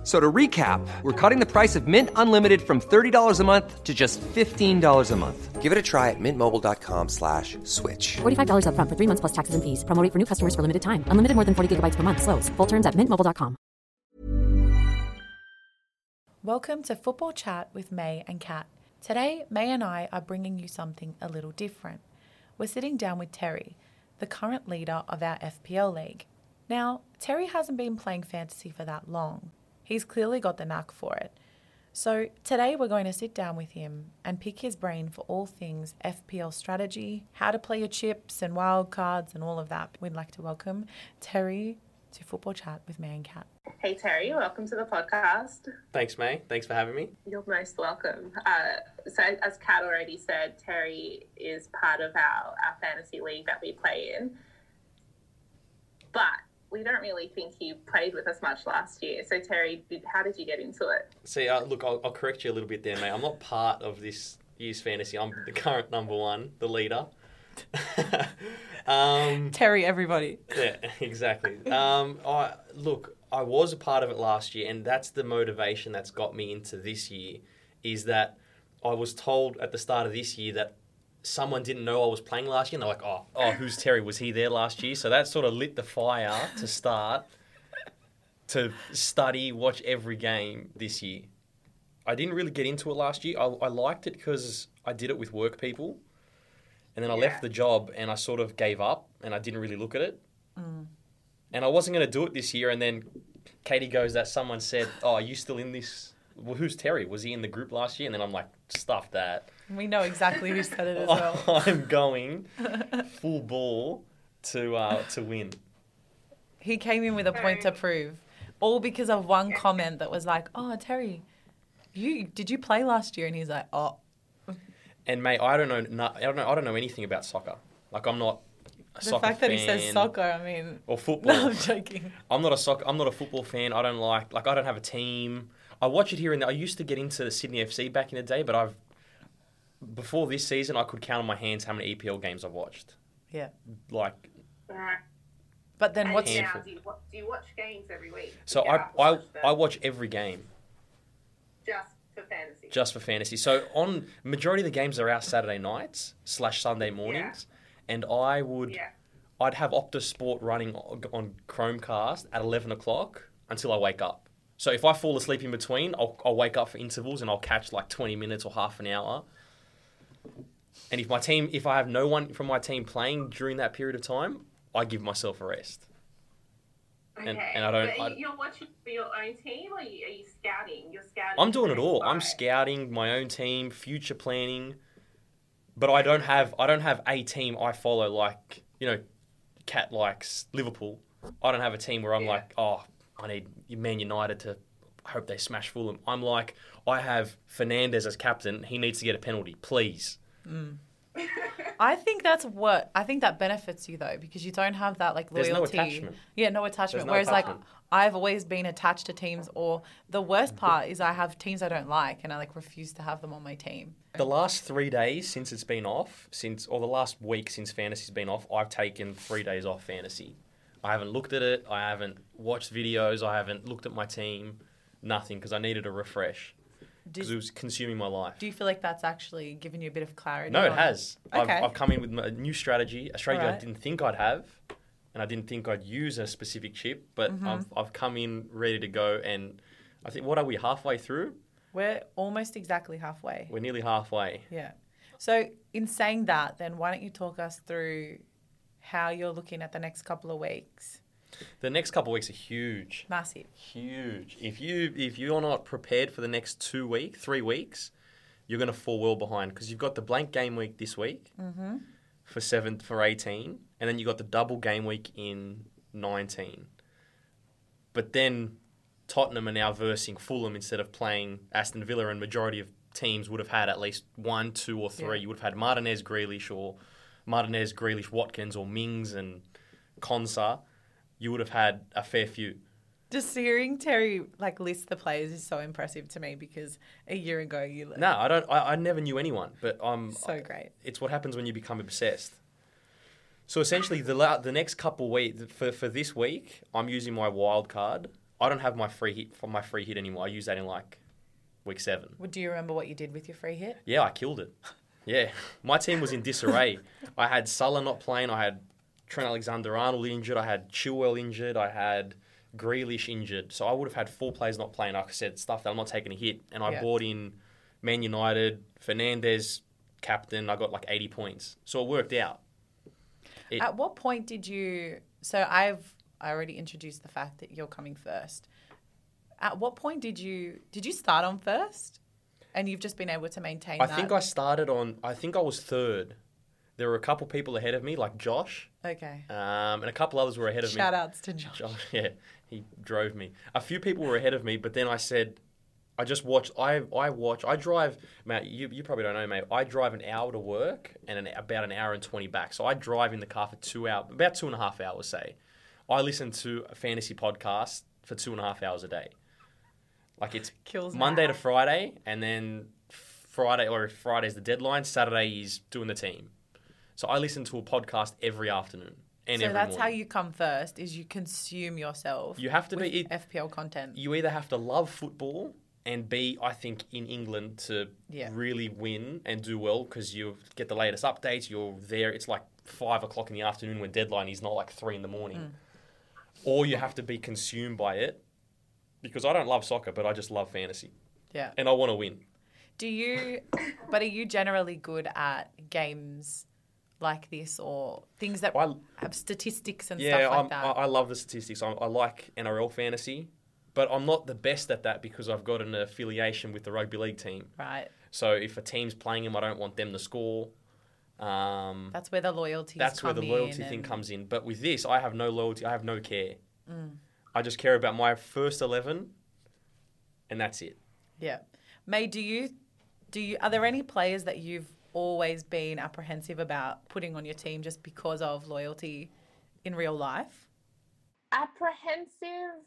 F- So to recap, we're cutting the price of Mint Unlimited from $30 a month to just $15 a month. Give it a try at mintmobile.com slash switch. $45 upfront for three months plus taxes and fees. Promo rate for new customers for limited time. Unlimited more than 40 gigabytes per month. Slows. Full terms at mintmobile.com. Welcome to Football Chat with May and Kat. Today, May and I are bringing you something a little different. We're sitting down with Terry, the current leader of our FPL league. Now, Terry hasn't been playing fantasy for that long. He's clearly got the knack for it. So, today we're going to sit down with him and pick his brain for all things FPL strategy, how to play your chips and wild cards and all of that. We'd like to welcome Terry to Football Chat with May and Kat. Hey Terry, welcome to the podcast. Thanks, May. Thanks for having me. You're most welcome. Uh, so, as Kat already said, Terry is part of our, our fantasy league that we play in. But we don't really think he played with us much last year. So, Terry, did, how did you get into it? See, uh, look, I'll, I'll correct you a little bit there, mate. I'm not part of this year's fantasy. I'm the current number one, the leader. um, Terry, everybody. yeah, exactly. Um, I look, I was a part of it last year, and that's the motivation that's got me into this year. Is that I was told at the start of this year that someone didn't know I was playing last year, and they're like, "Oh, oh, who's Terry? Was he there last year?" So that sort of lit the fire to start to study, watch every game this year. I didn't really get into it last year. I, I liked it because I did it with work people, and then I left the job and I sort of gave up and I didn't really look at it. Mm. And I wasn't going to do it this year. And then Katie goes, "That someone said, oh, are you still in this? Well, who's Terry? Was he in the group last year?" And then I'm like, "Stuff that." We know exactly who said it as well. I'm going full ball to uh, to win. He came in with a point to prove, all because of one comment that was like, "Oh, Terry, you did you play last year?" And he's like, "Oh, And mate, I don't know. No, I don't know. I don't know anything about soccer. Like I'm not. A the fact that he says soccer, I mean, or football. no, I'm joking." I'm not a soccer. I'm not a football fan. I don't like like I don't have a team. I watch it here and there. I used to get into the Sydney FC back in the day, but I've before this season I could count on my hands how many EPL games I've watched. Yeah, Like but then And what's now, do you, wa- do you watch games every week? so I I watch I watch every game just for fantasy. just for fantasy. So on majority of the games are our Saturday nights slash Sunday mornings, and I would yeah. I'd have Optus Sport running on on Chromecast at eleven o'clock until I wake up. So if I fall asleep in between, I'll, I'll wake up for intervals and I'll catch like twenty minutes or half an hour. And if my team, if I have no one from my team playing during that period of time, I give myself a rest. Okay. and- and I don't- But you're watching for your own team, or are you, are you scouting? You're scouting. I'm doing it all. I'm scouting my own team, future planning, but I don't have I don't have a team I follow like you know, Kat likes Liverpool. I don't have a team where I'm Yeah. like, oh, I need Man United to I hope they smash Fulham. I'm like, I have Fernandez as captain. He needs to get a penalty, please. Mm. I think that's what I think that benefits you though because you don't have that like There's loyalty. no attachment. Yeah, no attachment. No Whereas attachment. like I've always been attached to teams, or the worst part is I have teams I don't like and I like refuse to have them on my team. The last three days since it's been off, since or the last week since fantasy's been off, I've taken three days off fantasy. I haven't looked at it. I haven't watched videos. I haven't looked at my team. Nothing because I needed a refresh because it was consuming my life. do you feel like that's actually given you a bit of clarity? No, it on- has. Okay. I've, I've come in with a new strategy, a strategy I didn't think I'd have, and I didn't think I'd use a specific chip, but Mm-hmm. I've, I've come in ready to go. And I think, what are we, halfway through? We're almost exactly halfway. We're nearly halfway. Yeah. So, in saying that, then why don't you talk us through how you're looking at the next couple of weeks? The next couple of weeks are huge. Massive. Huge. If you if you're not prepared for the next two week, three weeks, you're going to fall well behind because you've got the blank game week this week mm-hmm. for seventh for eighteen, and then you have got the double game week in nineteen. But then Tottenham are now versing Fulham instead of playing Aston Villa, and majority of teams would have had at least one, two, or three. Yeah. You would have had Martinez, Grealish, or Martinez, Grealish, Watkins, or Mings and Konsa. You would have had a fair few. Just hearing Terry like list the players is so impressive to me because a year ago you No, I don't. I, I never knew anyone, but I'm so great. it's what happens when you become obsessed. So essentially, the la- the next couple weeks for for this week, I'm using my wild card. I don't have my free hit from my free hit anymore. I use that in like week seven. Well, do you remember what you did with your free hit? Yeah, I killed it. Yeah, my team was in disarray. I had Salah not playing. I had Trent Alexander-Arnold injured. I had Chilwell injured. I had Grealish injured. So I would have had four players not playing. Like I said, stuff that I'm not taking a hit. And I Yeah. bought in Man United, Fernandez, captain. I got like 80 points. So it worked out. It- At what point did you? So I've I already introduced the fact that you're coming first. At what point did you did you start on first, and you've just been able to maintain? I that? think I started on. I think I was third. There were a couple people ahead of me, like Josh, Okay. um, and a couple others were ahead of me. Shout outs to Josh. Josh, yeah, he drove me. A few people were ahead of me, but then I said, I just watched. I I watch. I drive, Matt. You, you probably don't know, mate. I drive an hour to work and an, about an hour and twenty back. So I drive in the car for two hours, about two and a half hours, say. I listen to a fantasy podcast for two and a half hours a day. Like it's Kills. Monday to Friday, and then Friday or Friday's the deadline. Saturday is doing the team. So I listen to a podcast every afternoon and So every that's how you come first. Is you consume yourself. You have to with be- it- FPL content. you either have to love football and be, I think, in England to Yeah. really win and do well because you get the latest updates. You're there. It's like five o'clock in the afternoon when deadline is not like three in the morning. Mm. Or you have to be consumed by it because I don't love soccer, but I just love fantasy yeah. and I want to win. Do you? But are you generally good at games like this or things that I- have statistics and Yeah, stuff like I'm, that? I, I love the statistics. I, I like NRL fantasy, but I'm not the best at that because I've got an affiliation with the rugby league team. right. So if a team's playing them, I don't want them to score. Um, That's where the loyalty. that's where the loyalty thing comes in. But with this, I have no loyalty. I have no care. Mm. I just care about my first eleven, and that's it. Yeah. May, do you do you are there any players that you've always been apprehensive about putting on your team just because of loyalty in real life? apprehensive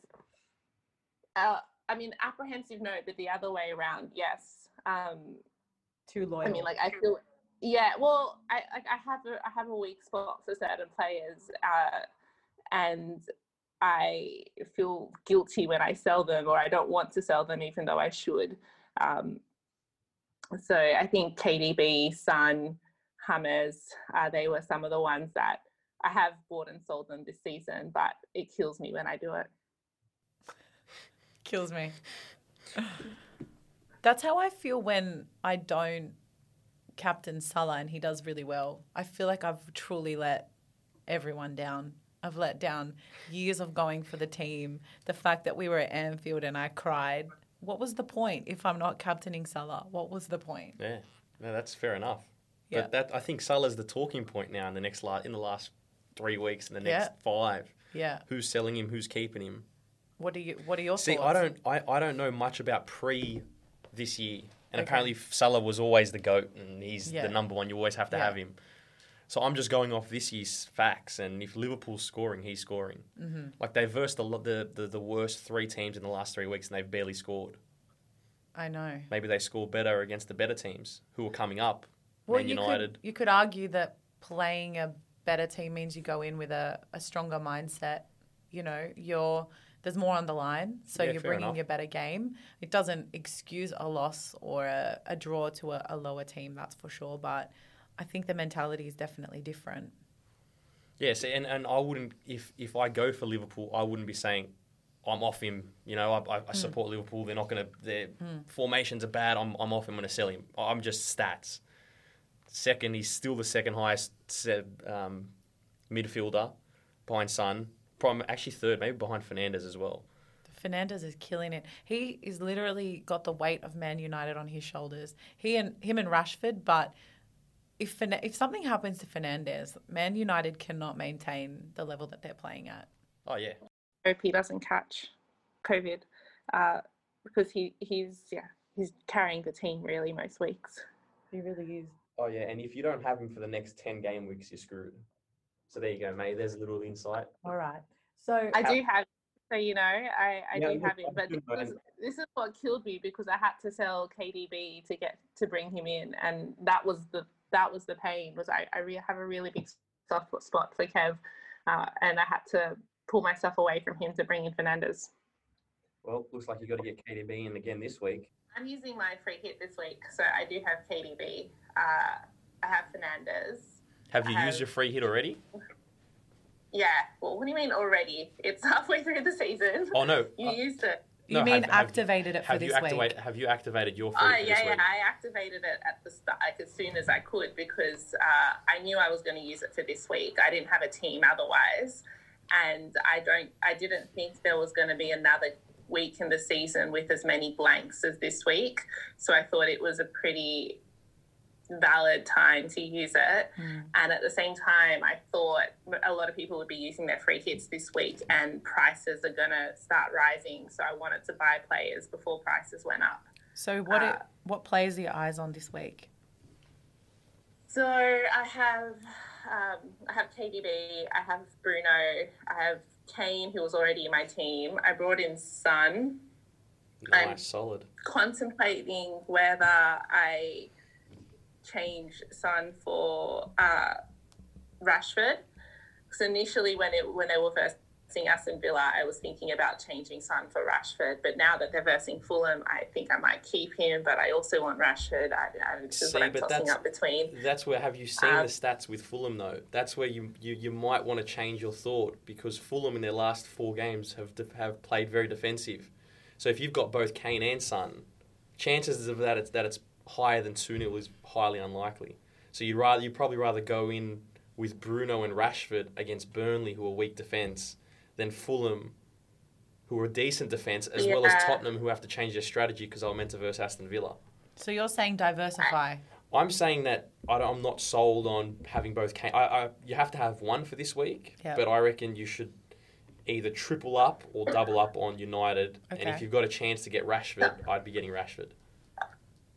uh, i mean apprehensive no but the other way around yes um Too loyal. i mean like i feel yeah well i like i have a i have a weak spot for certain players uh and i feel guilty when i sell them or i don't want to sell them even though i should um so i think kdb sun hummers uh, they were some of the ones that I have bought and sold them this season, but it kills me when I do it. kills me. That's how I feel when I don't captain Salah and he does really well. I feel like I've truly let everyone down. I've let down years of going for the team. The fact that we were at Anfield and I cried. What was the point if I'm not captaining Salah? What was the point? Yeah, no, that's fair enough. Yeah. But that I think Salah's the talking point now in the next la- in the last three weeks and the next Yeah. five. Yeah. Who's selling him? Who's keeping him? What do you? What are your See, thoughts? I don't, I, I don't know much about pre this year, and Okay. apparently Salah was always the goat, and he's Yeah. the number one. You always have to Yeah. have him. So I'm just going off this year's facts, and if Liverpool's scoring, he's scoring. Mm-hmm. Like they've versed the, the the the worst three teams in the last three weeks, and they've barely scored. I know. Maybe they score better against the better teams who are coming up. Well, Man you United. could you could argue that playing a better team means you go in with a, a stronger mindset. You know, you're there's more on the line, so Yeah, you're bringing enough. your better game. It doesn't excuse a loss or a, a draw to a, a lower team, that's for sure. But I think the mentality is definitely different. Yes, and, and I wouldn't if if I go for Liverpool, I wouldn't be saying I'm off him. You know, I, I, I support Liverpool. They're not going to. Their formations are bad. I'm I'm off. Him. I'm going to sell him. I'm just stats. Second, he's still the second highest um, midfielder behind Son. Probably actually third, maybe behind Fernandez as well. Fernandez is killing it. He is literally got the weight of Man United on his shoulders. He and him and Rashford, but if if something happens to Fernandez, Man United cannot maintain the level that they're playing at. Oh yeah, Hope he doesn't catch COVID uh, because he, he's yeah he's carrying the team really most weeks. He really is. oh yeah. And if you don't have him for the next ten game weeks, you're screwed. So there you go, mate. There's a little insight. All right. So I do have so you know, I, I Yeah, do look, have him. But this, was, this is what killed me because I had to sell KDB to get to bring him in, and that was the that was the pain. Was I I re- have a really big soft spot for Kev, uh, and I had to pull myself away from him to bring in Fernandez. Well, looks like you've got to get KDB in again this week. I'm using my free hit this week, so I do have KDB. Uh, I have Fernandez. Have you I used have- your free hit already? Yeah. Well, what do you mean already? It's halfway through the season. Oh no. You Uh, used it. You No, mean have- have- activated it for have this you activated? week? Have you activated your free Oh hit yeah, this yeah. week? I activated it at the start, like as soon as I could, because uh, I knew I was going to use it for this week. I didn't have a team otherwise, and I don't. I didn't think there was going to be another week in the season with as many blanks as this week. So I thought it was a pretty valid time to use it. And at the same time, I thought a lot of people would be using their free hits this week, and prices are going to start rising. So I wanted to buy players before prices went up. So what Uh, it, what players are your eyes on this week? So I have um, I have KDB, I have Bruno, I have Kane, who was already in my team. I brought in Son. Nice, I'm- solid. Contemplating whether I change Son for uh, Rashford. Because initially, when it when they were versing Aston Villa, I was thinking about changing Son for Rashford. But now that they're versing Fulham, I think I might keep him. But I also want Rashford. I, I, this is See, what I'm but tossing that's- up between. That's where have you seen Um, the stats with Fulham though? That's where you, you, you might want to change your thought because Fulham in their last four games have have played very defensive. So if you've got both Kane and Son, chances of that it's that it's higher than two 0 is highly unlikely. So you'd rather you probably rather go in with Bruno and Rashford against Burnley, who are weak defence, than Fulham, who are a decent defence, as well as Yeah. Tottenham, who have to change their strategy because they were meant to verse Aston Villa. So you're saying diversify. I'm saying that I don't, I'm not sold on having both. Kane. I, I, you have to have one for this week, Yep. but I reckon you should either triple up or double up on United. And if you've got a chance to get Rashford, I'd be getting Rashford.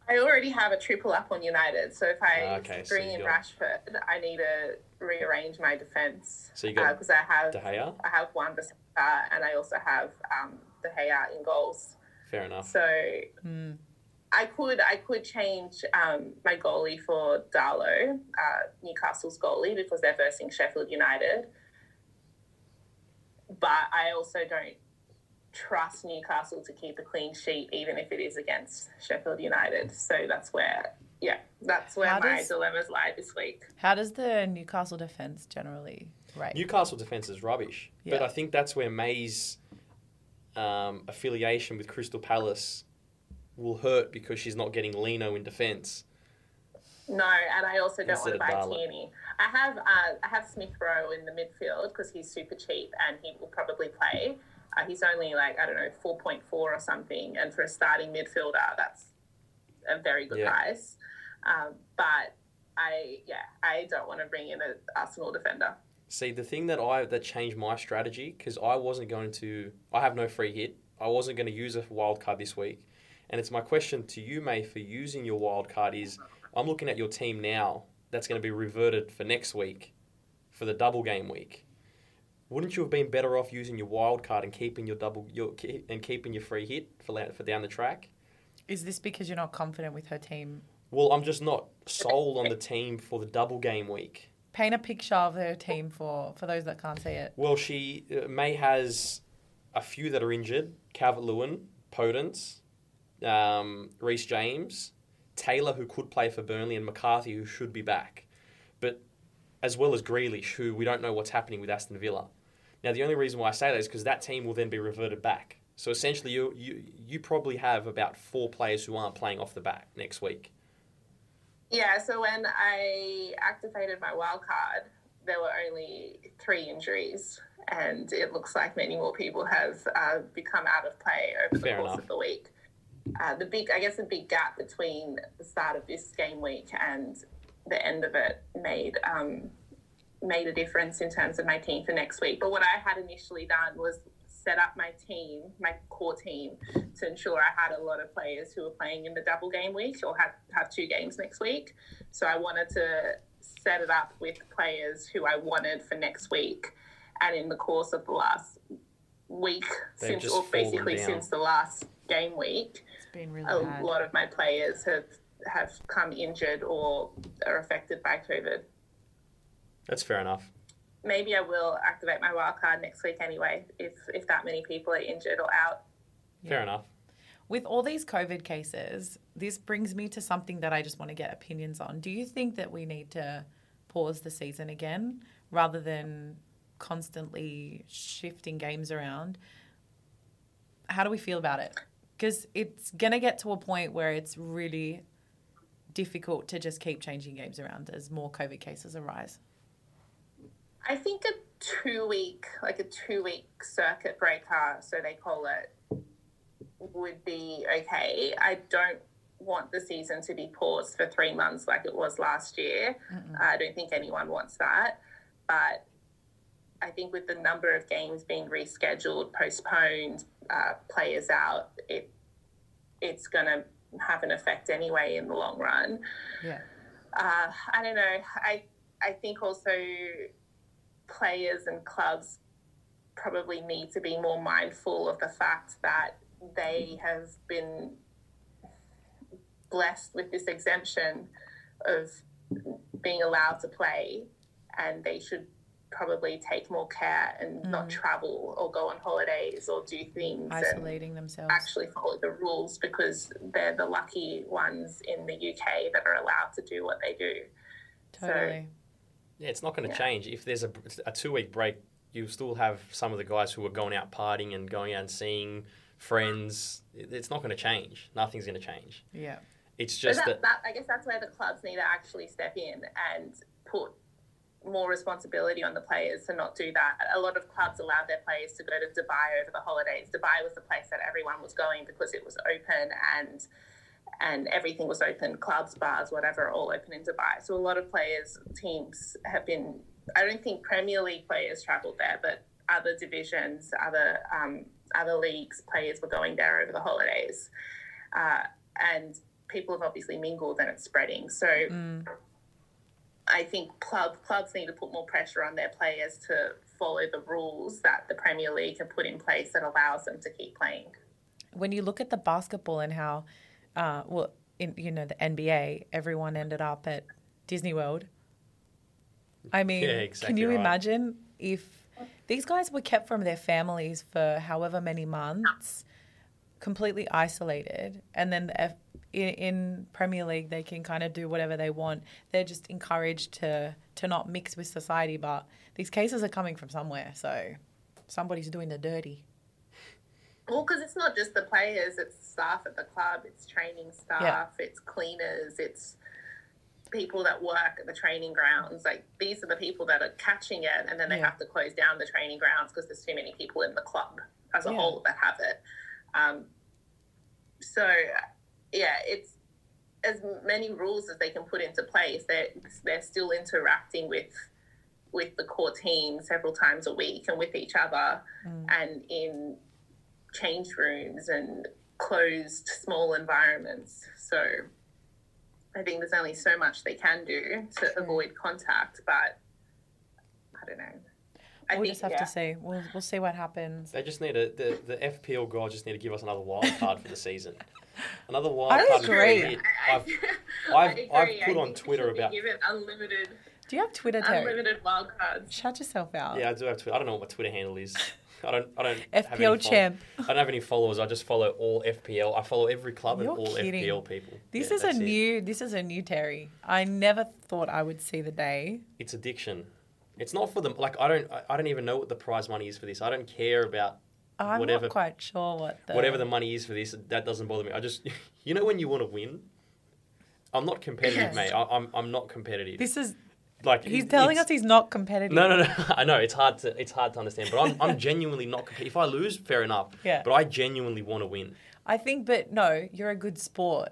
I already have a triple up on United, so if I Ah, okay, bring you in got- Rashford, I need to rearrange my defense. So you got because I have De Gea? I have Wan-Bissaka and I also have um, De Gea in goals. Fair enough. So I could I could change um, my goalie for Darlow, uh, Newcastle's goalie, because they're versing Sheffield United. But I also don't trust Newcastle to keep a clean sheet, even if it is against Sheffield United. So that's where, yeah, that's where How my does- dilemmas lie this week. How does the Newcastle defense generally rate? Newcastle defense is rubbish, but I think that's where May's um, affiliation with Crystal Palace will hurt because she's not getting Leno in defence. No, and I also don't Instead want to buy of Tierney. I have uh, I have Smith Rowe in the midfield because he's super cheap and he will probably play. Uh, he's only like I don't know four point four or something, and for a starting midfielder, that's a very good Yeah. price. Um, but I yeah, I don't want to bring in an Arsenal defender. See, the thing that I that changed my strategy because I wasn't going to. I have no free hit. I wasn't going to use a wild card this week, and it's my question to you, May, for using your wild card is I'm looking at your team now. That's going to be reverted for next week, for the double game week. Wouldn't you have been better off using your wild card and keeping your double your and keeping your free hit for for down the track? Is this because you're not confident with her team? Well, I'm just not sold on the team for the double game week. Paint a picture of her team for for those that can't see it. Well, she uh, May has a few that are injured: Calvert Lewin, Podence, um, Reece James, Taylor, who could play for Burnley, and McCarthy, who should be back, but as well as Grealish, who we don't know what's happening with Aston Villa. Now, the only reason why I say that is because that team will then be reverted back. So essentially, you you you probably have about four players who aren't playing off the bat next week. Yeah, so when I activated my wild card, there were only three injuries, and it looks like many more people have uh, become out of play over the course enough. of the week. Uh, the big, I guess, the big gap between the start of this game week and the end of it made um, made a difference in terms of my team for next week. But what I had initially done was set up my team, my core team, to ensure I had a lot of players who were playing in the double game week or had have two games next week. So I wanted to set it up with players who I wanted for next week. And in the course of the last week They've since, or basically down. since the last game week. It's been really A bad. lot of my players have have come injured or are affected by COVID. That's fair enough. Maybe I will activate my wild card next week anyway, if if that many people are injured or out. Fair enough. With all these COVID cases, this brings me to something that I just want to get opinions on. Do you think that we need to pause the season again rather than constantly shifting games around? How do we feel about it? Because it's going to get to a point where it's really difficult to just keep changing games around as more COVID cases arise. I think a two week, like a two week circuit breaker, so they call it, would be okay. I don't want the season to be paused for three months like it was last year. I don't think anyone wants that. But I think with the number of games being rescheduled, postponed, uh, players out, it it's going to have an effect anyway in the long run Yeah. uh, I don't know. I I think also players and clubs probably need to be more mindful of the fact that they have been blessed with this exemption of being allowed to play, and they should probably take more care and not mm. travel or go on holidays or do things Isolating themselves. actually follow the rules because they're the lucky ones in the UK that are allowed to do what they do. totally. Yeah, it's not going to Yeah. change. If there's a, a two week break, you still have some of the guys who are going out partying and going out and seeing friends. It's not going to change. Nothing's going to change. yeah. It's just that, that, that, I guess that's where the clubs need to actually step in and put more responsibility on the players to not do that. A lot of clubs allowed their players to go to Dubai over the holidays. Dubai was the place that everyone was going because it was open and and everything was open, clubs, bars, whatever, all open in Dubai. So a lot of players, teams have been. I don't think Premier League players travelled there, but other divisions, other um, other leagues, players were going there over the holidays, uh, and people have obviously mingled and it's spreading. So I think club clubs need to put more pressure on their players to follow the rules that the Premier League have put in place that allows them to keep playing. when you look at the basketball and how, uh, well, in you know the NBA, everyone ended up at Disney World. I mean, Yeah, can you right. imagine if these guys were kept from their families for however many months, completely isolated, and then the F- in, in Premier League they can kind of do whatever they want. They're just encouraged to to not mix with society, but these cases are coming from somewhere, so somebody's doing the dirty. Well, because it's not just the players; it's staff at the club, it's training staff, it's cleaners, it's people that work at the training grounds. Like these are the people that are catching it, and then they Yeah. have to close down the training grounds because there's too many people in the club as a Yeah. whole that have it. Um, so, yeah, it's as many rules as they can put into place. They're they're still interacting with with the core team several times a week and with each other, and in change rooms and closed small environments. So I think there's only so much they can do to avoid contact, but I don't know. I we'll think, just have yeah. to see. We'll we'll see what happens. they just need a, the, the FPL guys just need to give us another wild card for the season. Another wild I card. would be agree. great. I- I've, I I've, agree. I've I put on Twitter should be about. given unlimited, Do you have Twitter, Terry? unlimited wild cards. Shut yourself out. Yeah, I do have Twitter. I don't know what my Twitter handle is. I don't. I don't. have any FPL champ. I don't have any followers. I just follow all FPL. I follow every club You're and all kidding. FPL people. This Yeah, is a that's it. new. This is a new Terry. I never thought I would see the day. It's addiction. It's not for them. Like I don't. I- I don't even know what the prize money is for this. I don't care about I'm whatever. not quite sure what the whatever the money is for this, that doesn't bother me. I just, you know, when you want to win, I'm not competitive, Yes. mate. I, I'm, I'm not competitive. This is. Like He's it- telling us he's not competitive. No, no, no. I know it's hard to, it's hard to understand, but I'm, I'm genuinely not. competitive. If I lose, fair enough. Yeah. But I genuinely want to win. I think, but no, you're a good sport,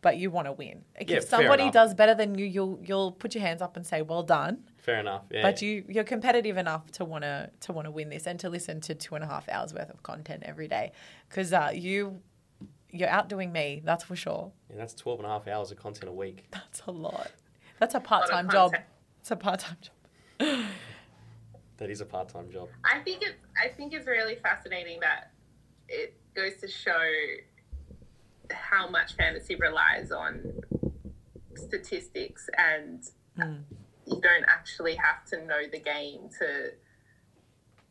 but you want to win. Like, Yeah, if somebody does better than you, you'll you'll put your hands up and say, "Well done." Fair enough. Yeah. But you you're competitive enough to want to to want to win this and to listen to two and a half hours worth of content every day, because uh, you you're outdoing me. That's for sure. Yeah, that's 12 and a half hours of content a week. That's a lot. That's a part time job. It's a part time job. That is a part time job. I think it's I think it's really fascinating that it goes to show how much fantasy relies on statistics and hmm. you don't actually have to know the game to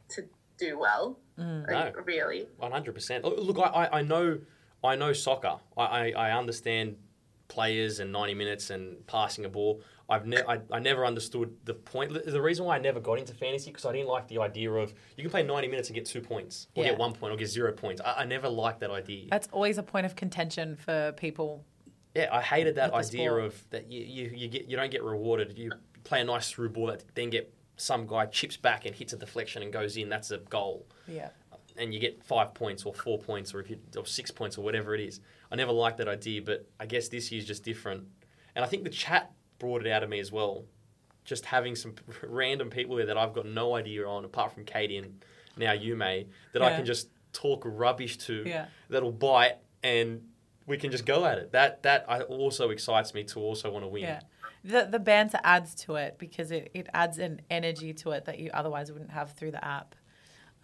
to do well. Hmm. Like, No. really. One hundred percent. Look, I, I, I know, I know soccer. I, I, I understand players and ninety minutes and passing a ball. I've ne- I, I never understood the point. The reason why I never got into fantasy because I didn't like the idea of you can play ninety minutes and get two points, or Yeah. get one point, or get zero points. I, I never liked that idea. That's always a point of contention for people. Yeah, I hated that idea sport. of that you, you, you get you don't get rewarded. You play a nice through ball that then get some guy chips back and hits a deflection and goes in. That's a goal Yeah. and you get five points or four points or if you or six points or whatever it is. I never liked that idea, but I guess this year's just different. And I think the chat brought it out of me as well. Just having some random people there that I've got no idea on, apart from Katie and now you may, that I can just talk rubbish to. Yeah. That'll bite and we can just go at it. That that also excites me to also want to win. Yeah. The the banter adds to it because it, it adds an energy to it that you otherwise wouldn't have through the app.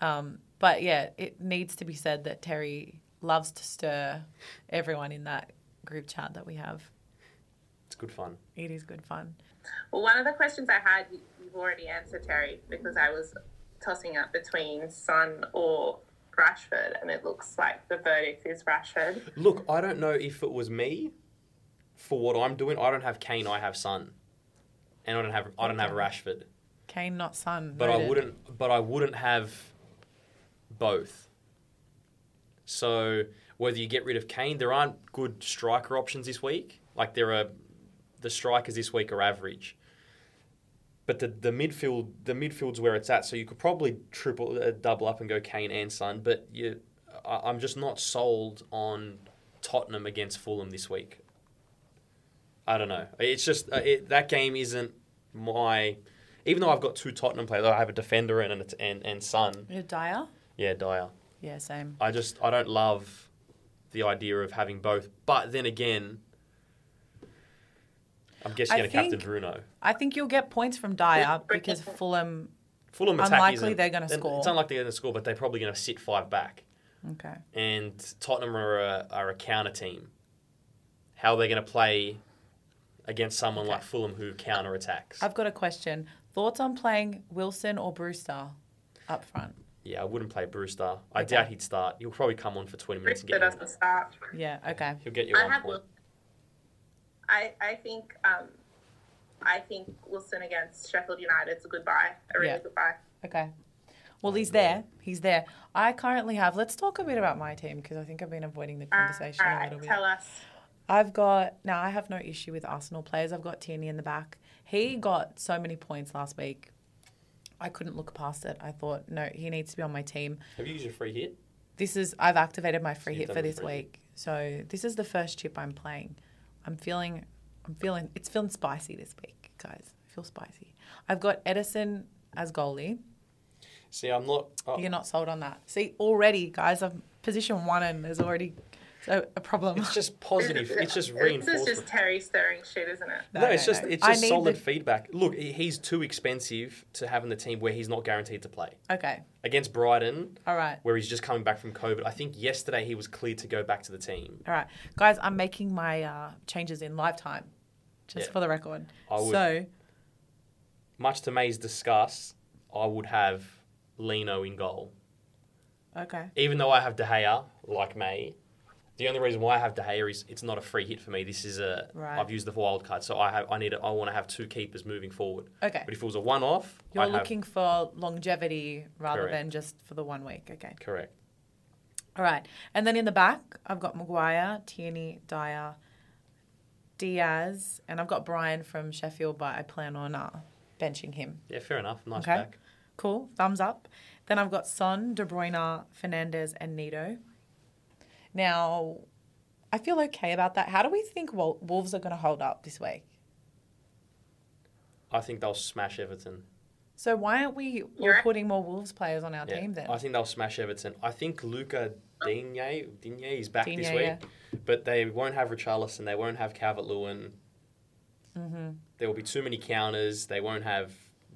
Um, but yeah, it needs to be said that Terry loves to stir everyone in that group chat that we have. It's good fun. It is good fun. Well, one of the questions I had, you- you've already answered, Terry, because I was tossing up between Son or Rashford, and it looks like the verdict is Rashford. Look, I don't know if it was me for what I'm doing. I don't have Kane. I have Son, and I don't have I don't have Rashford. Kane, not Son. But I wouldn't. But I wouldn't have both. So whether you get rid of Kane, there aren't good striker options this week. Like there are, the strikers this week are average. But the, the midfield the midfield's where it's at. So you could probably triple uh, double up and go Kane and Son. But you, I, I'm just not sold on Tottenham against Fulham this week. I don't know. It's just uh, it, that game isn't my. Even though I've got two Tottenham players, I have a defender and and and, and Son. Dier? Yeah, Dier. Yeah, same. I just I don't love the idea of having both. But then again, I'm guessing I going to captain Bruno. I think you'll get points from Dier because Fulham. Fulham attack Unlikely isn't- they're gonna score. It's unlikely they're going to score, but they're probably going to sit five back. Okay. And Tottenham are a, are a counter team. How are they going to play against someone like Fulham who counter attacks? I've got a question. Thoughts on playing Wilson or Brewster up front? Yeah, I wouldn't play Brewster. I Okay. doubt he'd start. He'll probably come on for 20 minutes and Brewster get you, doesn't start. Yeah, okay. he'll get you I one have point. Wil- I I think um, I think Wilson against Sheffield United is a good buy, a really Yeah. good buy. Okay. Well, he's there. He's there. I currently have. Let's talk a bit about my team because I think I've been avoiding the conversation All a little bit. tell us. I've got now. I have no issue with Arsenal players. I've got Tierney in the back. He got so many points last week. I couldn't look past it. I thought, no, he needs to be on my team. Have you used your free hit? This is I've activated my free you've hit for this free hit. week. So this is the first chip I'm playing. I'm feeling I'm feeling it's feeling spicy this week, guys. I feel spicy. I've got Ederson as goalie. See, I'm not. oh, You're not sold on that. See, already, guys, I'm position one and there's already so a problem. It's just positive. It's just This reinforcement. is just Terry stirring shit, isn't it? No, No, it's no, just no. it's just solid the- feedback. Look, he's too expensive to have in the team where he's not guaranteed to play. okay. Against Brighton, All right. where he's just coming back from COVID, I think yesterday he was cleared to go back to the team. All right. Guys, I'm making my uh, changes in lifetime. Just Yeah. for the record. I would- So Much to May's disgust, I would have Leno in goal. okay. Even though I have De Gea, like May, the only reason why I have De Gea is it's not a free hit for me. This is a Right. have used the wild card, so I have I need a, I want to have two keepers moving forward. Okay. But if it was a one off, You're I'd have, looking for longevity rather Correct. than just for the one week. Okay. correct. All right. And then in the back, I've got Maguire, Tierney, Dier, Dias, and I've got Brian from Sheffield, but I plan on uh, benching him. Yeah, fair enough. Nice Okay. back. Cool. Thumbs up. Then I've got Son, De Bruyne, Fernandez, and Neto. Now, I feel okay about that. How do we think Wolves are going to hold up this week? I think they'll smash Everton. So why aren't we all putting more Wolves players on our Yeah, team then? I think they'll smash Everton. I think Luca Digne, Digne is back this week, yeah. but they won't have Richarlison. They won't have Calvert Lewin. Mm-hmm. There will be too many counters. They won't have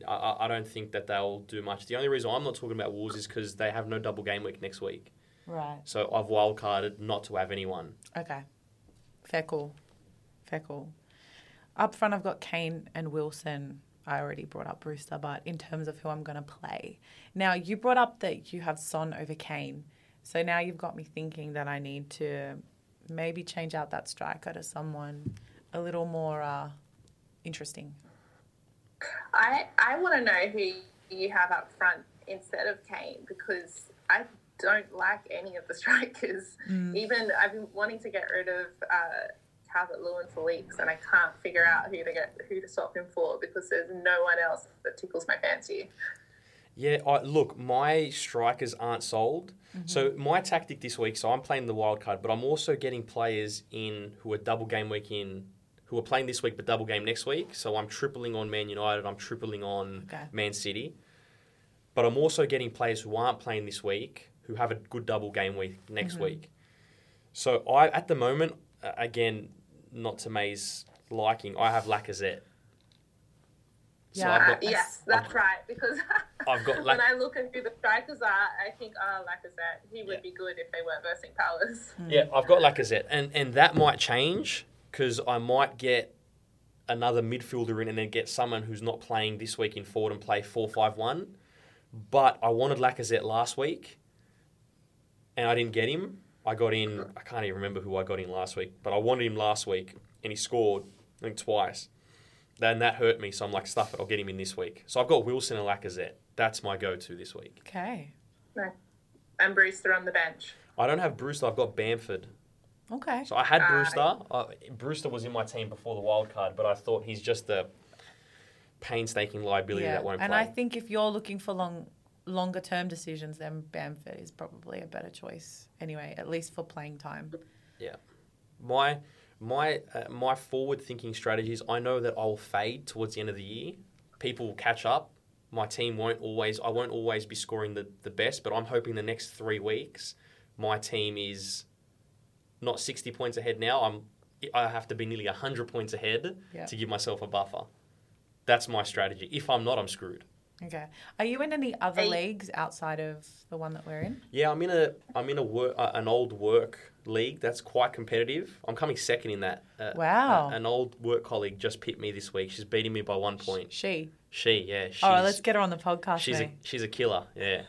I- I, I don't think that they'll do much. The only reason I'm not talking about Wolves is because they have no double game week next week. Right. So I've wildcarded not to have anyone. Okay. Fair call. Fair call. Up front, I've got Kane and Wilson. I already brought up Brewster, but in terms of who I'm going to play. Now, you brought up that you have Son over Kane. So now you've got me thinking that I need to maybe change out that striker to someone a little more uh, interesting. I I want to know who you have up front instead of Kane because I don't like any of the strikers. Even I've been wanting to get rid of uh, Calvert Lewin for weeks, and I can't figure out who to get who to swap him for because there's no one else that tickles my fancy. Yeah, I, look, my strikers aren't sold. So my tactic this week, so I'm playing the wild card, but I'm also getting players in who are double game week in, who are playing this week but double game next week. So I'm tripling on Man United, I'm tripling on Okay. Man City, but I'm also getting players who aren't playing this week who have a good double game week next week. So I, at the moment, uh, again, not to May's liking, I have Lacazette. So Yeah, got, yes, that's right. Because I've got when I look at who the strikers are, I think, oh, Lacazette, he would Yeah. be good if they weren't versing Palace. Yeah, I've got Lacazette, and and that might change because I might get another midfielder in, and then get someone who's not playing this week in forward and play four five one. But I wanted Lacazette last week, and I didn't get him. I got in. I can't even remember who I got in last week, but I wanted him last week, and he scored I think twice. Then that hurt me, so I'm like, stuff it. I'll get him in this week. So I've got Wilson and Lacazette. That's my go-to this week. Okay. No. And Brewster on the bench. I don't have Brewster. I've got Bamford. Okay. So I had Uh, Brewster. Uh, Brewster was in my team before the wild card, but I thought he's just a painstaking liability that won't and play. And I think if you're looking for long, longer term decisions, then Bamford is probably a better choice. Anyway, at least for playing time. yeah, my my uh, my forward thinking strategies. I know that I'll fade towards the end of the year. People will catch up. My team won't always. I won't always be scoring the the best, but I'm hoping the next three weeks my team is not 60 points ahead now. I'm I have to be nearly 100 points ahead Yeah. to give myself a buffer. That's my strategy. If I'm not, I'm screwed. Okay. Are you in any other Are you- leagues outside of the one that we're in? Yeah, I'm in a I'm in a work, uh, an old work league that's quite competitive. I'm coming second in that. Uh, Wow. uh, an old work colleague just pipped me this week. She's beating me by one point. She. She, yeah. She's, All right, let's get her on the podcast. She's a she's a killer. Yeah,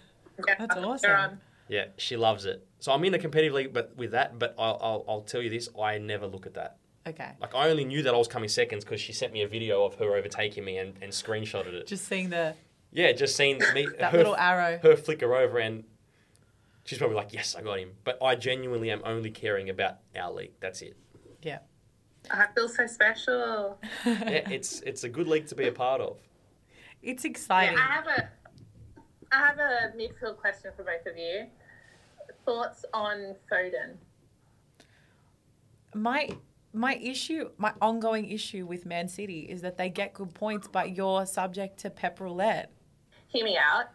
Yeah, That's awesome. yeah. She loves it. So I'm in a competitive league, but with that, but I'll I'll, I'll tell you this: I never look at that. Okay. Like I only knew that I was coming seconds because she sent me a video of her overtaking me and, and screenshotted it. Just seeing the yeah, just seeing me that her, little arrow. her flicker over and she's probably like, yes, I got him. But I genuinely am only caring about our league. That's it. Yeah. I feel so special. Yeah, it's it's a good league to be a part of. It's Yeah, exciting. I have a, I have a midfield question for both of you. Thoughts on Foden? my my issue, my ongoing issue with Man City is that they get good points, but you're subject to Pep roulette. Hear me out.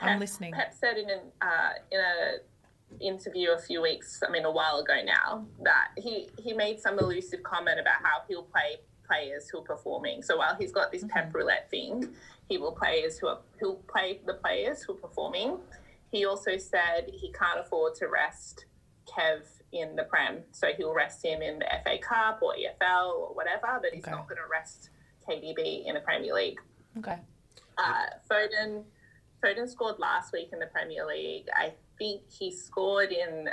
I'm listening. Pep said in an uh, in a interview a few weeks, I mean a while ago now, that he he made some elusive comment about how he'll play players who are performing. So while he's got this Pep roulette thing, he will players who are he'll play the players who are performing. He also said he can't afford to rest Kev in the Prem, so he'll rest him in the FA Cup or EFL or whatever, but he's Okay. not going to rest KDB in the Premier League. Okay. Uh, Foden, Foden scored last week in the Premier League. I think he scored in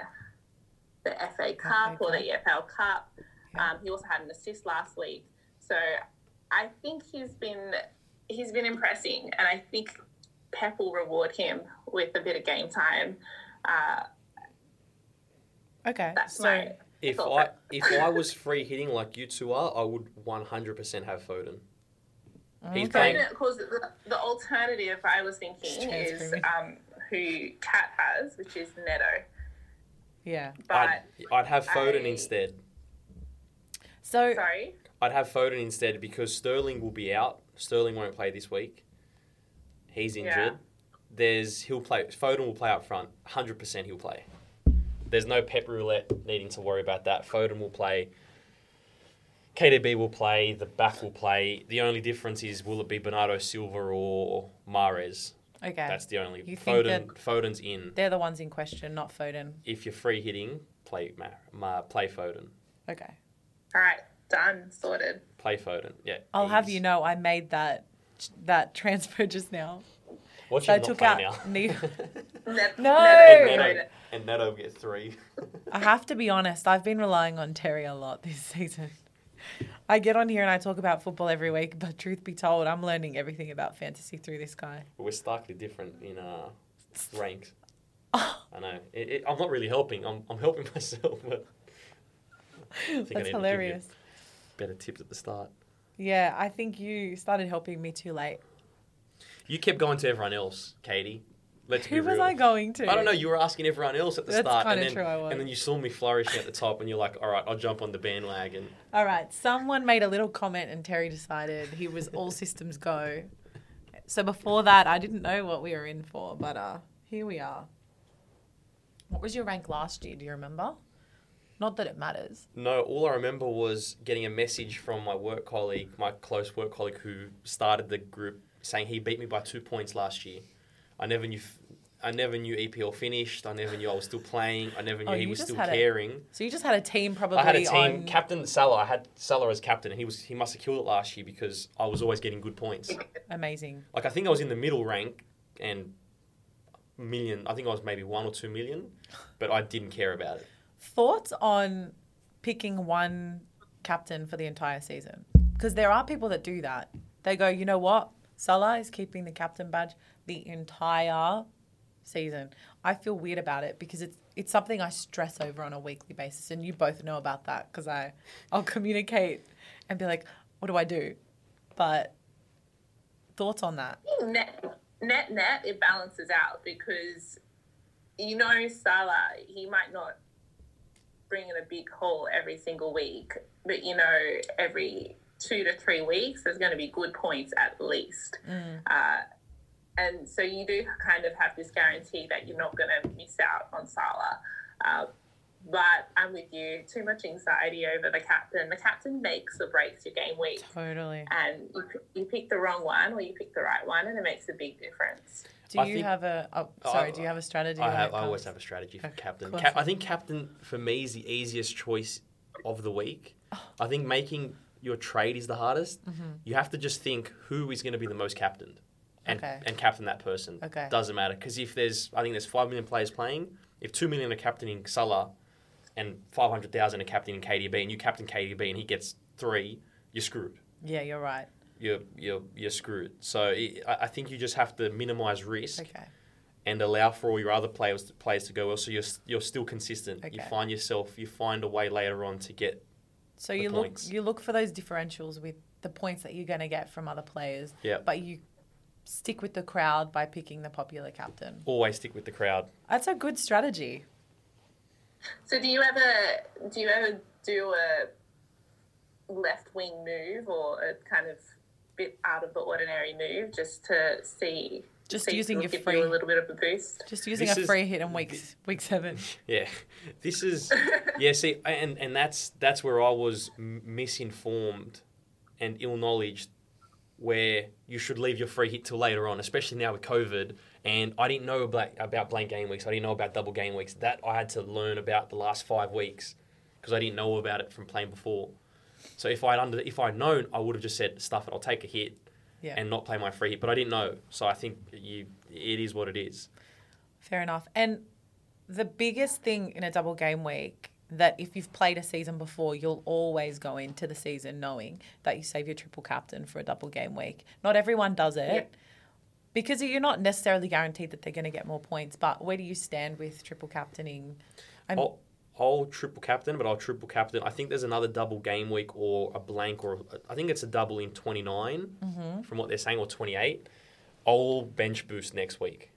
the FA Cup or the EFL Cup. Yeah. Um, he also had an assist last week. So I think he's been he's been impressing, and I think Pep will reward him with a bit of game time. Uh, Okay. that's so my If I if I was free hitting like you two are, I would one hundred percent have Foden. He's Okay. playing. Foden, of course, the, the alternative I was thinking is um, who Kat has, which is Neto. yeah. But I'd, I'd have Foden I- instead. So sorry. I'd have Foden instead because Sterling will be out. Sterling won't play this week. He's Yeah. injured. There's he'll play. Foden will play up front. Hundred percent he'll play. There's no pep roulette needing to worry about that. Foden will play. KDB will play. The back will play. The only difference is will it be Bernardo Silva or Mahrez? Okay. That's the only. You think Foden. that- Foden's in. They're the ones in question, not Foden. If you're free hitting, play Ma, Ma, play Foden. Okay. All right, done, sorted. Play Foden. Yeah. I'll have you know I made that that transfer just now. What So I should took out now? Ne- Ne- No! and, never Neto, and Neto gets three. I have to be honest, I've been relying on Terry a lot this season. I get on here and I talk about football every week, but truth be told, I'm learning everything about fantasy through this guy. We're starkly different in uh, ranks. I know. It, it, I'm not really helping. I'm, I'm helping myself, but I think I need That's to give you hilarious. better tips at the start. Yeah, I think you started helping me too late. You kept going to everyone else, Katie. Let's Who was real. I going to? I don't know. You were asking everyone else at the That's start, and then true, I was. and then you saw me flourishing at the top, and you're like, "All right, I'll jump on the bandwagon." All right, someone made a little comment and Terry decided he was all systems go. So before that, I didn't know what we were in for, but uh, here we are. What was your rank last year? Do you remember? Not that it matters. No, all I remember was getting a message from my work colleague, my close work colleague who started the group, saying he beat me by two points last year. I never knew. I never knew EPL finished. I never knew I was still playing. I never knew Oh, he was still had a- caring. So you just had a team probably I had a team. on. Captain Salah. I had Salah as captain, and he was he must have killed it last year because I was always getting good points. Amazing. Like I think I was in the middle rank and million. I think I was maybe one or two million, but I didn't care about it. Thoughts on picking one captain for the entire season? Because there are people that do that. They go, you know what? Salah is keeping the captain badge the entire season. I feel weird about it because it's it's something I stress over on a weekly basis, and you both know about that because I I'll communicate and be like, what do I do? But thoughts on that? net net net it balances out because you know Salah he might not bring in a big haul every single week, but you know every two to three weeks there's going to be good points at least. Uh, and so you do kind of have this guarantee that you're not going to miss out on Salah. Uh, but I'm with you. Too much anxiety over the captain. The captain makes or breaks your game week Totally. and you, you pick the wrong one or you pick the right one, and it makes a big difference. Do I you think- have a? Oh, sorry. do you have a strategy? I have. I always have a strategy for Okay, captain. Cap, I think captain for me is the easiest choice of the week. Oh. I think making your trade is the hardest. Mm-hmm. You have to just think who is going to be the most captained, and Okay. and captain that person. Okay. Doesn't matter because if there's, I think there's five million players playing. If two million are captaining Salah, and five hundred thousand are captaining KDB, and you captain KDB and he gets three, you're screwed. Yeah, you're right. You're you're you're screwed. So it, I I think you just have to minimize risk Okay. and allow for all your other players players to go well. So you're you're still consistent. You find yourself, you find a way later on to get. So the you look you look for those differentials with the points that you're going to get from other players. Yeah. But you stick with the crowd by picking the popular captain. Always stick with the crowd. That's a good strategy. So, do you ever do you ever do a left wing move or a kind of bit out of the ordinary move just to see? Just see using your give free- you a little bit of a boost. Just using This a is- free hit in week week seven. Yeah, this is yeah. See, and and that's that's where I was misinformed and ill knowledge, where you should leave your free hit till later on, especially now with COVID. And I didn't know about about blank game weeks. I didn't know about double game weeks. That I had to learn about the last five weeks because I didn't know about it from playing before. So if I'd under if I'd known, I would have just said stuff it. I'll take a hit Yeah. and not play my free hit. But I didn't know, so I think you it is what it is. Fair enough. And the biggest thing in a double game week that if you've played a season before, you'll always go into the season knowing that you save your triple captain for a double game week. Not everyone does it. Yeah. Because you're not necessarily guaranteed that they're going to get more points, but where do you stand with triple captaining? I'm, I'll, I'll triple captain, but I'll triple captain. I think there's another double game week or a blank, or I think it's a double in 29 Mm-hmm. from what they're saying, or 28. I'll bench boost next week.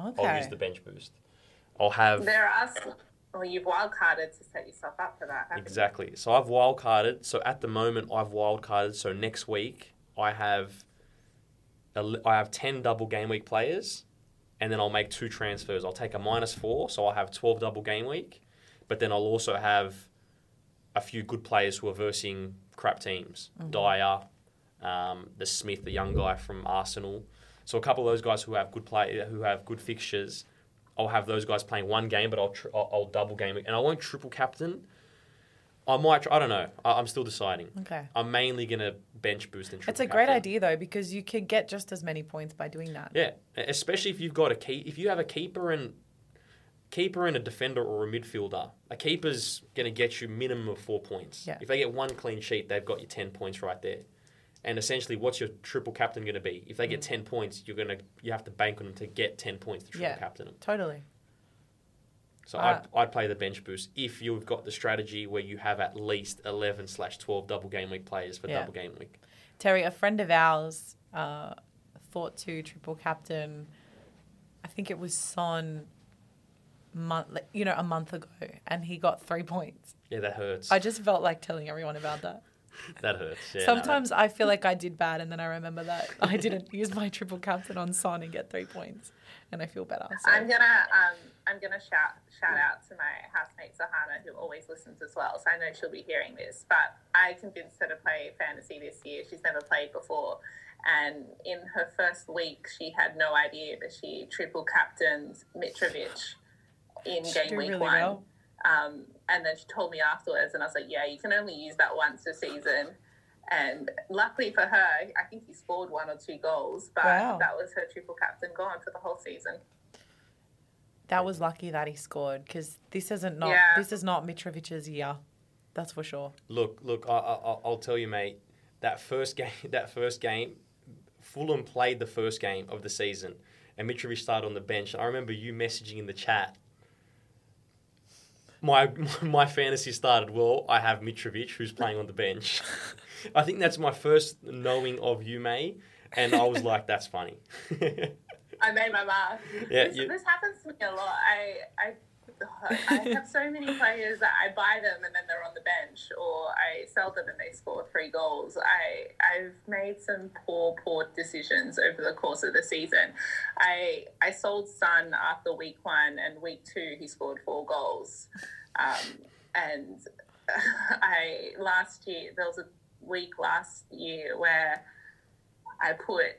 okay. I'll use the bench boost. I'll have There are, some, well, you've wildcarded to set yourself up for that. haven't you? exactly. So I've wild carded. So at the moment, I've wild carded. So next week, I have a I have 10 double game week players, and then I'll make two transfers. I'll take a minus four, so I'll have 12 double game week, but then I'll also have a few good players who are versing crap teams. Dier, um, the Smith, the young guy from Arsenal. So a couple of those guys who have good play, who have good fixtures, I'll have those guys playing one game, but I'll tr- I'll, I'll double game and I won't triple captain. I might. Tr- I don't know. I, I'm still deciding. Okay. I'm mainly gonna bench boost and triple. It's a great captain. idea though because you could get just as many points by doing that. Yeah, especially if you've got a key. If you have a keeper and keeper and a defender or a midfielder, a keeper's going to get you minimum of four points. Yeah. If they get one clean sheet, they've got you ten points right there. And essentially, what's your triple captain going to be? If they get ten points, you're gonna you have to bank on them to get ten points to triple Yeah. captain them. Totally. So Uh, I'd, I'd play the bench boost if you've got the strategy where you have at least eleven slash twelve double game week players for Yeah. double game week. Terry, a friend of ours, uh, thought to triple captain. I think it was Son, month, you know, a month ago, and he got three points. Yeah, that hurts. I just felt like telling everyone about that. that hurts. Yeah, no. Sometimes I feel like I did bad, and then I remember that I didn't use my triple captain on Son and get three points, and I feel better. So. I'm gonna um, I'm gonna shout shout out to my housemate Sahana who always listens as well. So I know she'll be hearing this. But I convinced her to play fantasy this year. She's never played before, and in her first week, she had no idea that she triple captained Mitrovic in She game week really one. well. Um, and then she told me afterwards, and I was like, "Yeah, you can only use that once a season." And luckily for her, I think he scored one or two goals, but Wow. that was her triple captain gone for the whole season. That was lucky that he scored because this isn't not Yeah. this is not Mitrovic's year. That's for sure. Look, look, I, I, I'll tell you, mate. That first game, that first game, Fulham played the first game of the season, and Mitrovic started on the bench. I remember you messaging in the chat. My my fantasy started. Well, I have Mitrovic who's playing on the bench. I think that's my first knowing of you, May, and I was like, "That's funny." I made my mark. Yeah, this, you- this happens to me a lot. I, I, I have so many players that I buy them and then they're on the bench, or I sell them and they score three goals. I, I've made some poor, poor decisions over the course of the season. I, I sold Son after week one, and week two he scored four goals. Um, and I last year there was a week last year where I put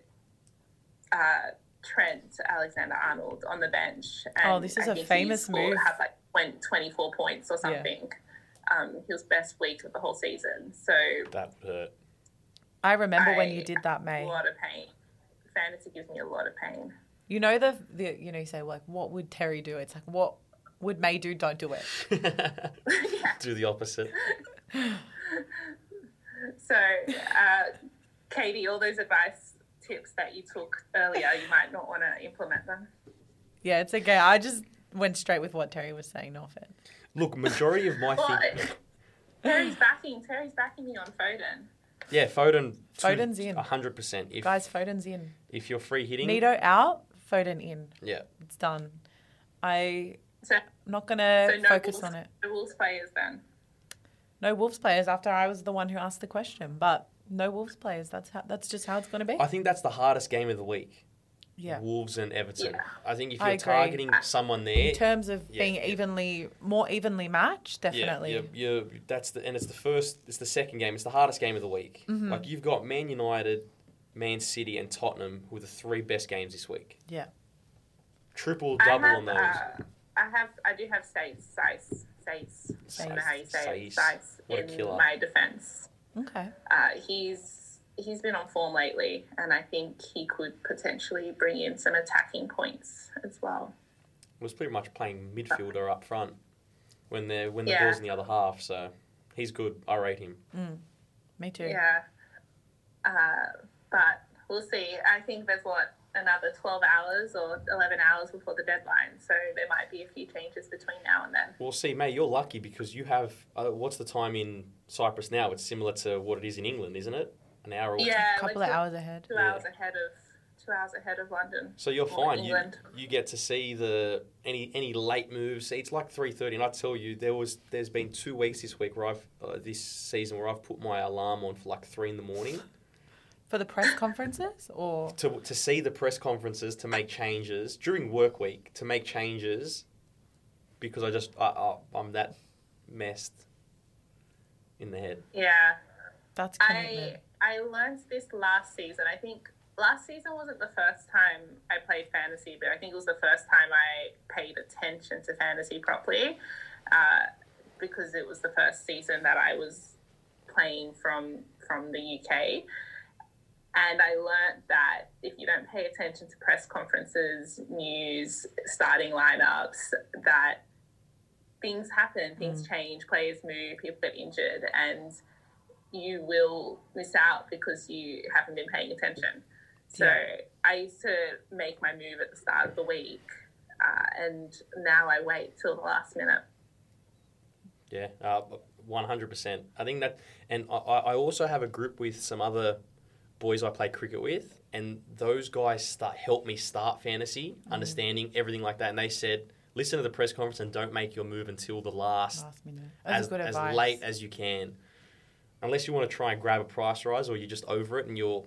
uh, Trent Alexander Arnold on the bench. And Oh, this is I a think he famous scored- move. Had like 20, 24 points or Yeah. something. Um, he was best week of the whole season. So that hurt. I remember when you did that, May. a lot of pain. Fantasy gives me a lot of pain. You know the, the you know you say like what would Terry do? It's like what would May do? Don't do it. Do the opposite. So, uh, Katie, all those advice tips that you took earlier, you might not want to implement them. Yeah, it's okay. I just went straight with what Terry was saying. No offense. Look, majority of my Well, think. Terry's backing. Terry's backing me on Foden. Yeah, Foden. Foden's in. hundred percent. If Guys, Foden's in. if you're free hitting, Neto out. Foden in. yeah, It's done. I. So, I'm So, not gonna so no focus Wolves, on it. No Wolves players then. No Wolves players. After I was the one who asked the question, but no Wolves players. That's how. That's just how it's gonna be. I think that's the hardest game of the week. Yeah. Wolves and Everton. Yeah. I think if you're targeting someone there, In terms of Yeah, being yeah. evenly, more evenly matched, definitely. Yeah, you're, you're, that's the and it's the first, it's the second game. It's the hardest game of the week. Mm-hmm. Like you've got Man United, Man City, and Tottenham who are the three best games this week. yeah. Triple, double have, on those. uh, I have. I do have Sace. Sace. Sace. I don't know how you say it. Sace. Sace What a in killer. my defense. Okay. Uh, he's he's been on form lately, and I think he could potentially bring in some attacking points as well. was pretty much playing midfielder up front when they when the Yeah. ball's in the other half. So he's good. I rate him. Me too. Yeah, uh, but we'll see. I think there's what another 12 hours or 11 hours before the deadline, so there might be a few changes between now and then. Well, see, mate, you're lucky because you have. Uh, what's the time in Cyprus now? It's similar to what it is in England, isn't it? An hour. Or Yeah, A couple like of two- hours ahead. Two Yeah. hours ahead of two hours ahead of London. So you're or fine. You, you get to see the any any late moves. It's like three thirty, and I tell you, there was there's been two weeks this week where I've uh, this season where I've put my alarm on for like three in the morning For the press conferences, or to to see the press conferences to make changes during work week to make changes because I just I, I, I'm that messed. in the head. Yeah. That's I. I learned this last season. I think last season wasn't the first time I played fantasy, but I think it was the first time I paid attention to fantasy properly, uh, because it was the first season that I was playing from from the UK. And I learned that if you don't pay attention to press conferences, news, starting lineups, that things happen, things change, players move, people get injured, and you will miss out because you haven't been paying attention. So I used to make my move at the start of the week, uh, and now I wait till the last minute. Yeah, uh, one hundred percent. I think that, and I, I also have a group with some other boys I play cricket with, and those guys start help me start fantasy, Mm. understanding everything like that. And they said, listen to the press conference and don't make your move until the last, Last minute. That's as, as late as you can, unless you want to try and grab a price rise or you're just over it and you're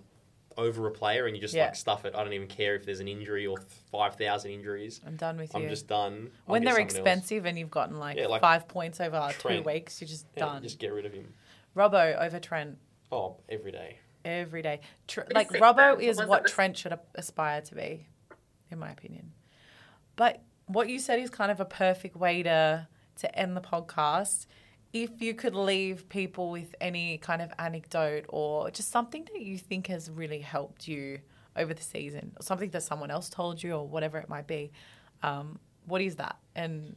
over a player and you just Yeah. like stuff it. I don't even care if there's an injury or five thousand injuries. I'm done with you. I'm just done. I'll when they're someone else. expensive and you've gotten like, Yeah, like five points over Trent. two weeks, you're just Yeah, done. just get rid of him. Robbo over Trent Oh, every day. Every day. Tr- like sick, Robbo is what it Trent should aspire to be, in my opinion. But what you said is kind of a perfect way to to end the podcast. If you could leave people with any kind of anecdote or just something that you think has really helped you over the season, or something that someone else told you, or whatever it might be, um, what is that? And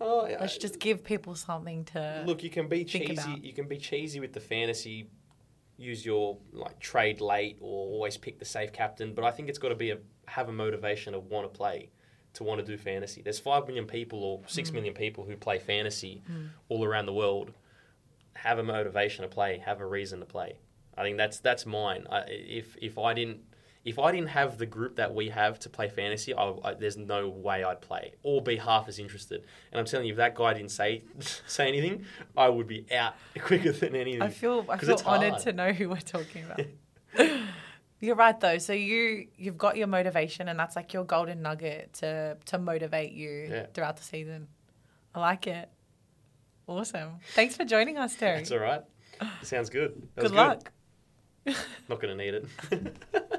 Oh, yeah. let's just give people something to Look, you can be cheesy. about. You can be cheesy with the fantasy. Use your like trade late or always pick the safe captain. But I think it's got to be a have a motivation to want to play, to want to do fantasy. There's five million people or six Mm. million people who play fantasy all around the world. Have a motivation to play. Have a reason to play. I think that's that's mine. I, if if I didn't if I didn't have the group that we have to play fantasy, I, I, there's no way I'd play or be half as interested. And I'm telling you, if that guy didn't say say anything, I would be out quicker than anything. I feel I feel it's honored to know who we're talking about. You're right though. So you you've got your motivation, and that's like your golden nugget to to motivate you Yeah. throughout the season. I like it. Awesome. Thanks for joining us, Terry. That's all right. Sounds good. That Good luck. Not going to need it.